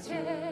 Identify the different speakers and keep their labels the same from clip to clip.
Speaker 1: treasure.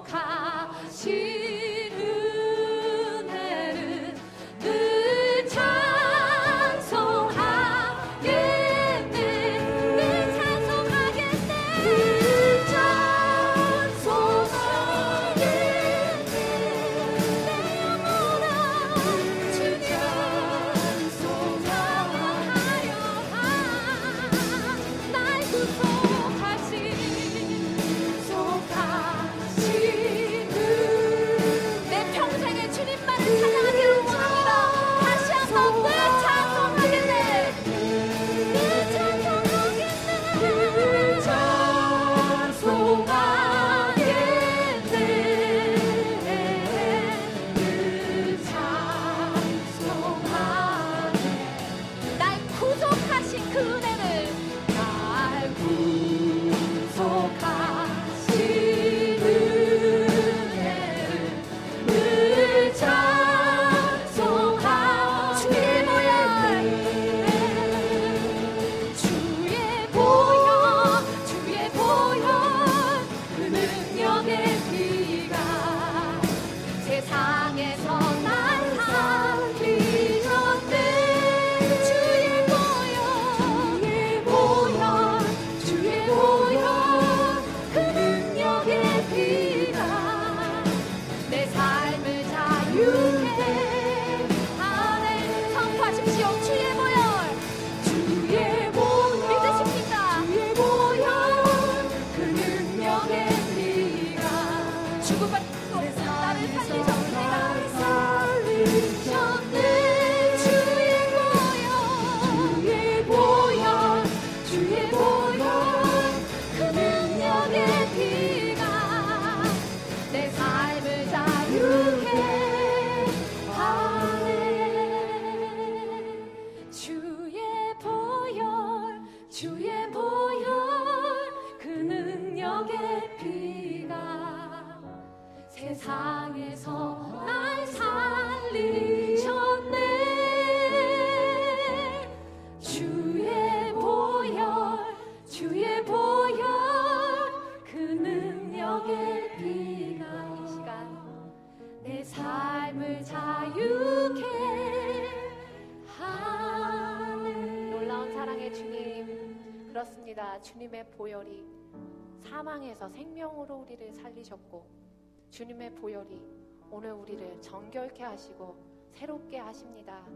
Speaker 1: cold 주님의 보혈이 사망에서 생명으로 우리를 살리셨고 주님의 보혈이 오늘 우리를 정결케 하시고 새롭게 하십니다.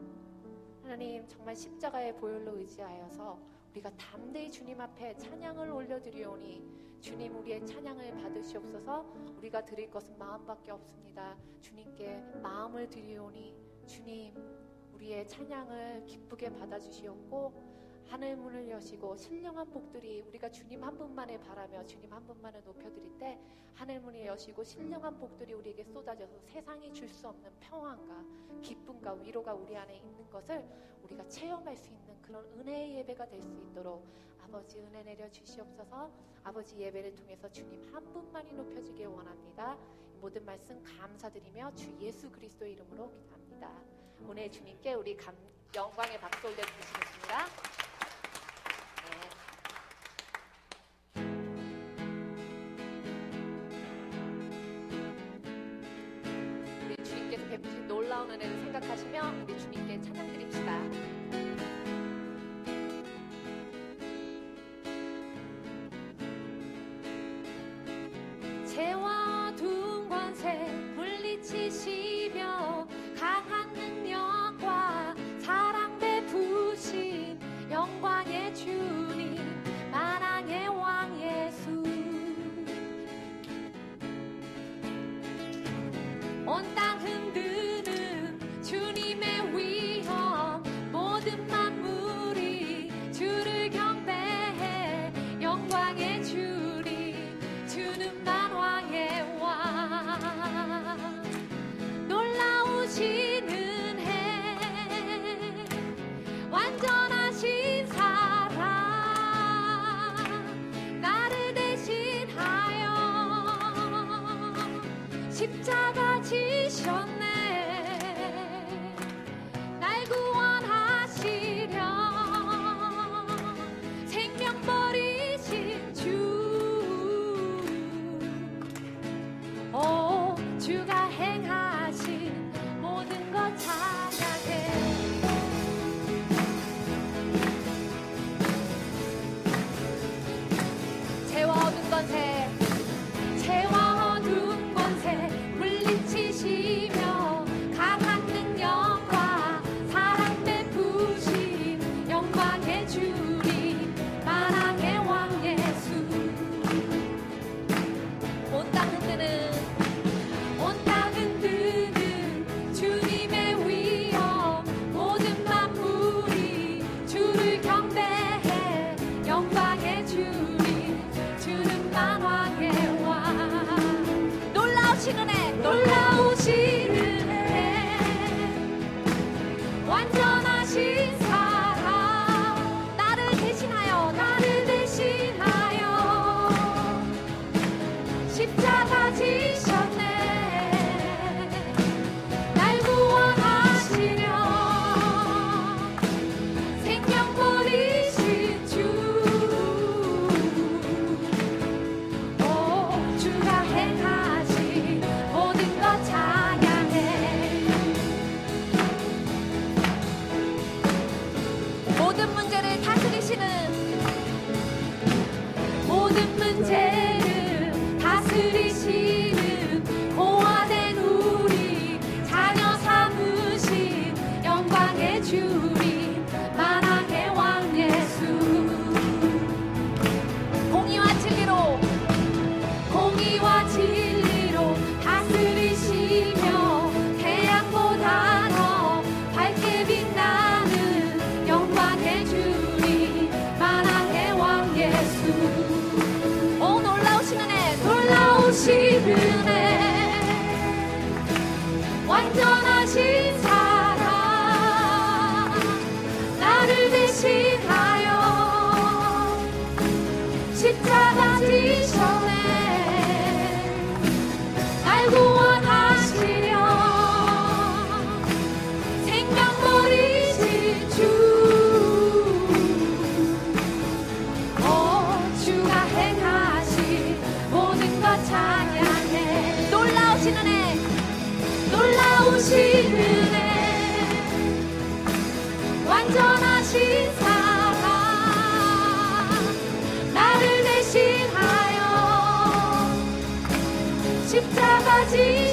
Speaker 1: 하나님 정말 십자가의 보혈로 의지하여서 우리가 담대히 주님 앞에 찬양을 올려드리오니 주님 우리의 찬양을 받으시옵소서 우리가 드릴 것은 마음밖에 없습니다. 주님께 마음을 드리오니 주님 우리의 찬양을 기쁘게 받아주시옵고 하늘 문을 여시고 신령한 복들이 우리가 주님 한 분만을 바라며 주님 한 분만을 높여드릴 때 하늘 문을 여시고 신령한 복들이 우리에게 쏟아져서 세상이 줄 수 없는 평안과 기쁨과 위로가 우리 안에 있는 것을 우리가 체험할 수 있는 그런 은혜의 예배가 될 수 있도록 아버지 은혜 내려 주시옵소서 아버지 예배를 통해서 주님 한 분만이 높여지길 원합니다. 모든 말씀 감사드리며 주 예수 그리스도의 이름으로 기도합니다. 오늘 주님께 우리 감, 영광의 박수 올려주시겠습니다. 놀라운 은혜를 생각하시며 우리 주님께 찬양 드립시다. 온전하신 사랑 나를 대신하여 십자가 지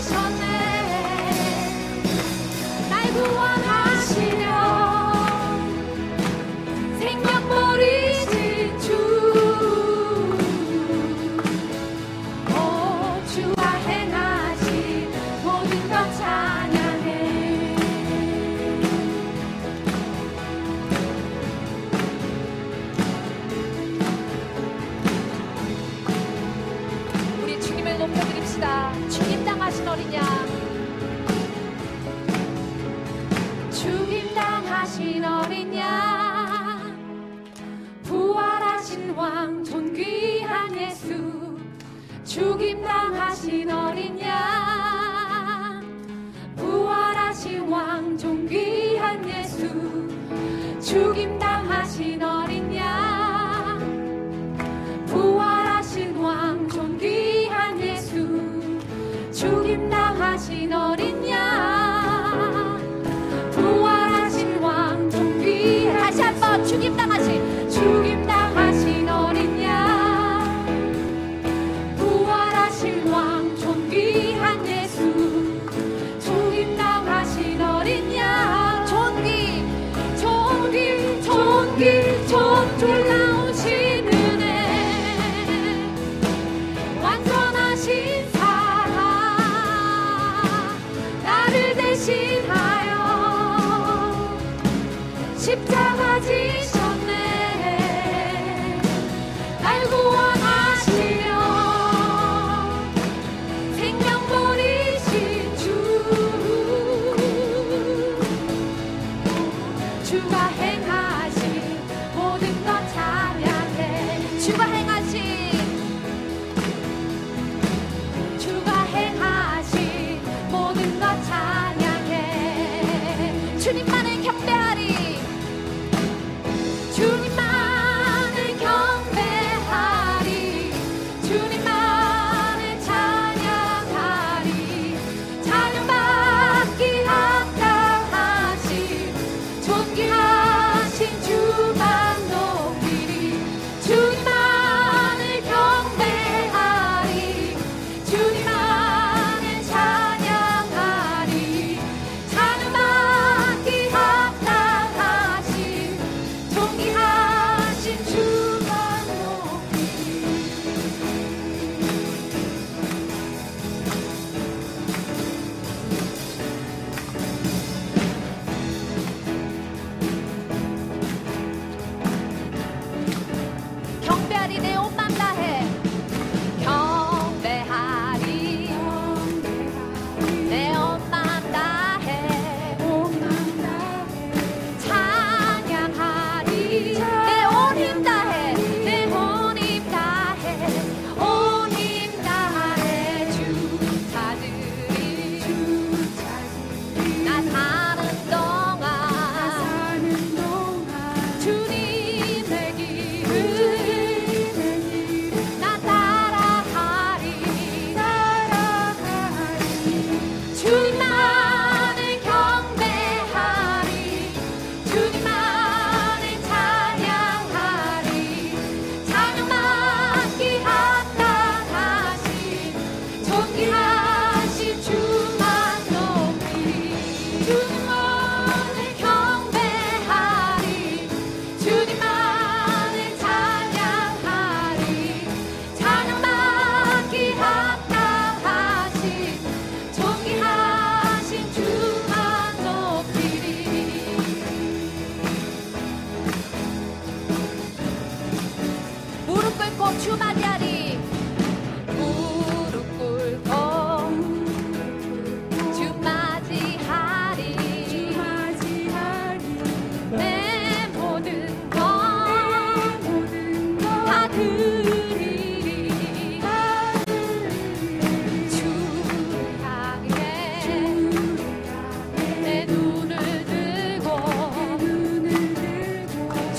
Speaker 2: 죽임 당하신 어린 양.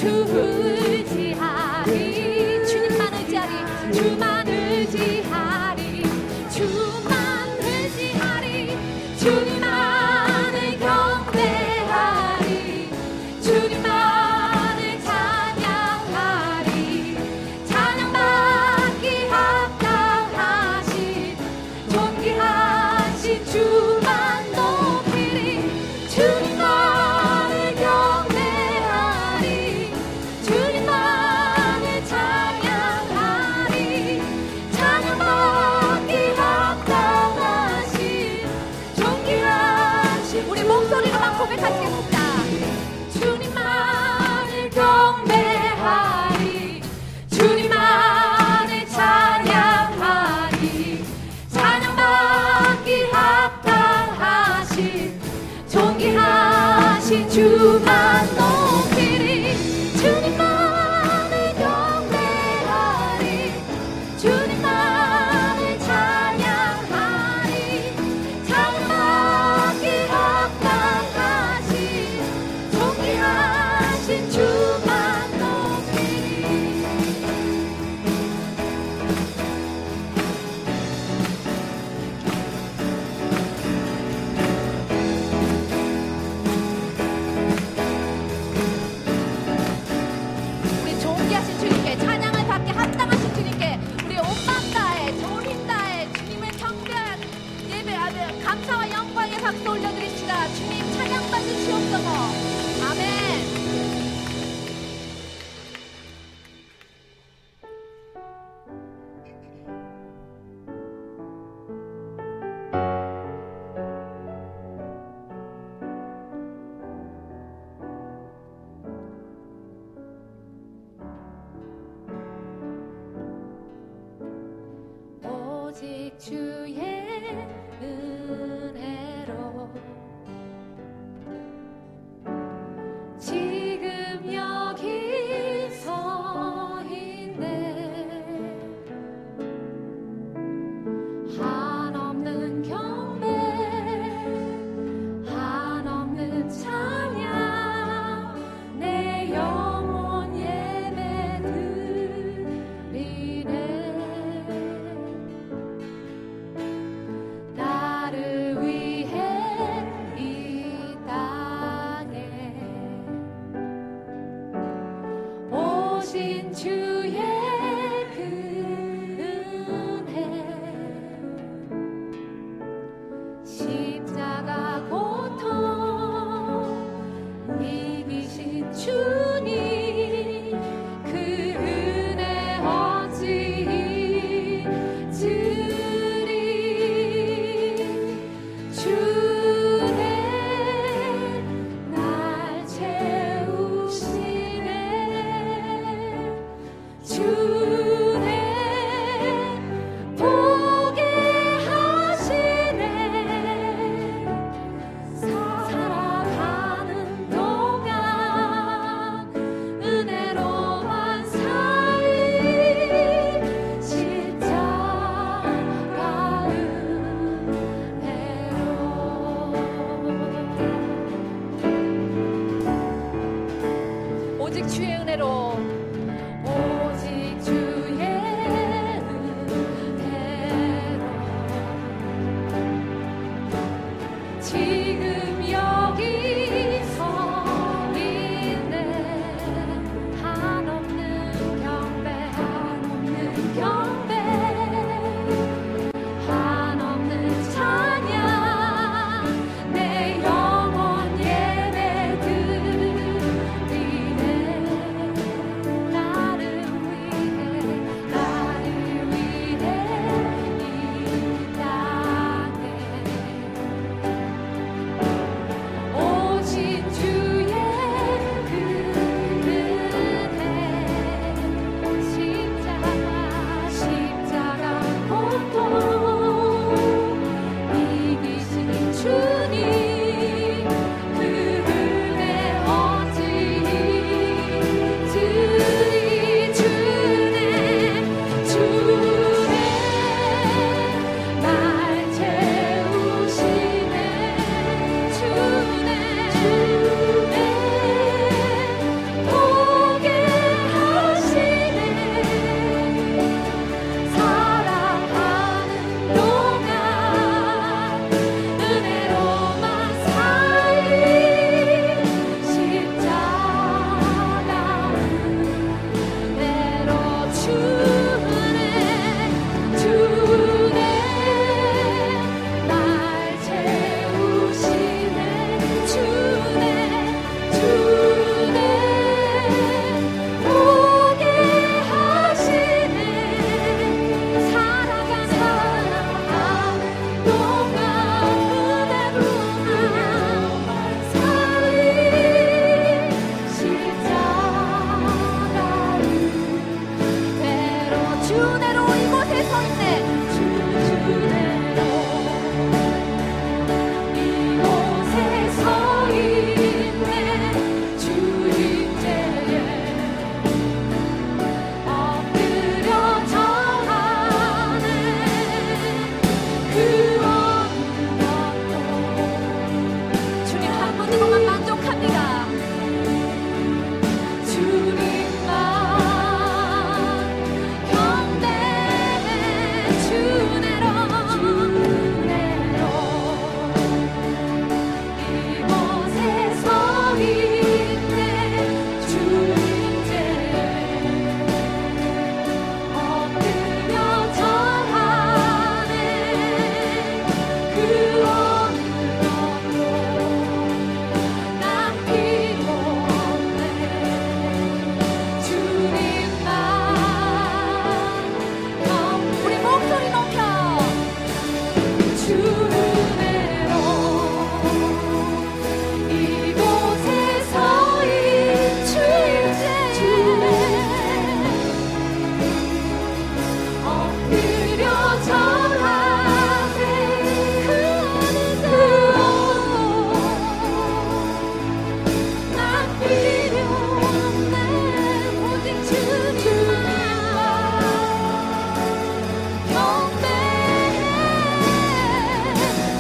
Speaker 2: to who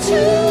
Speaker 2: to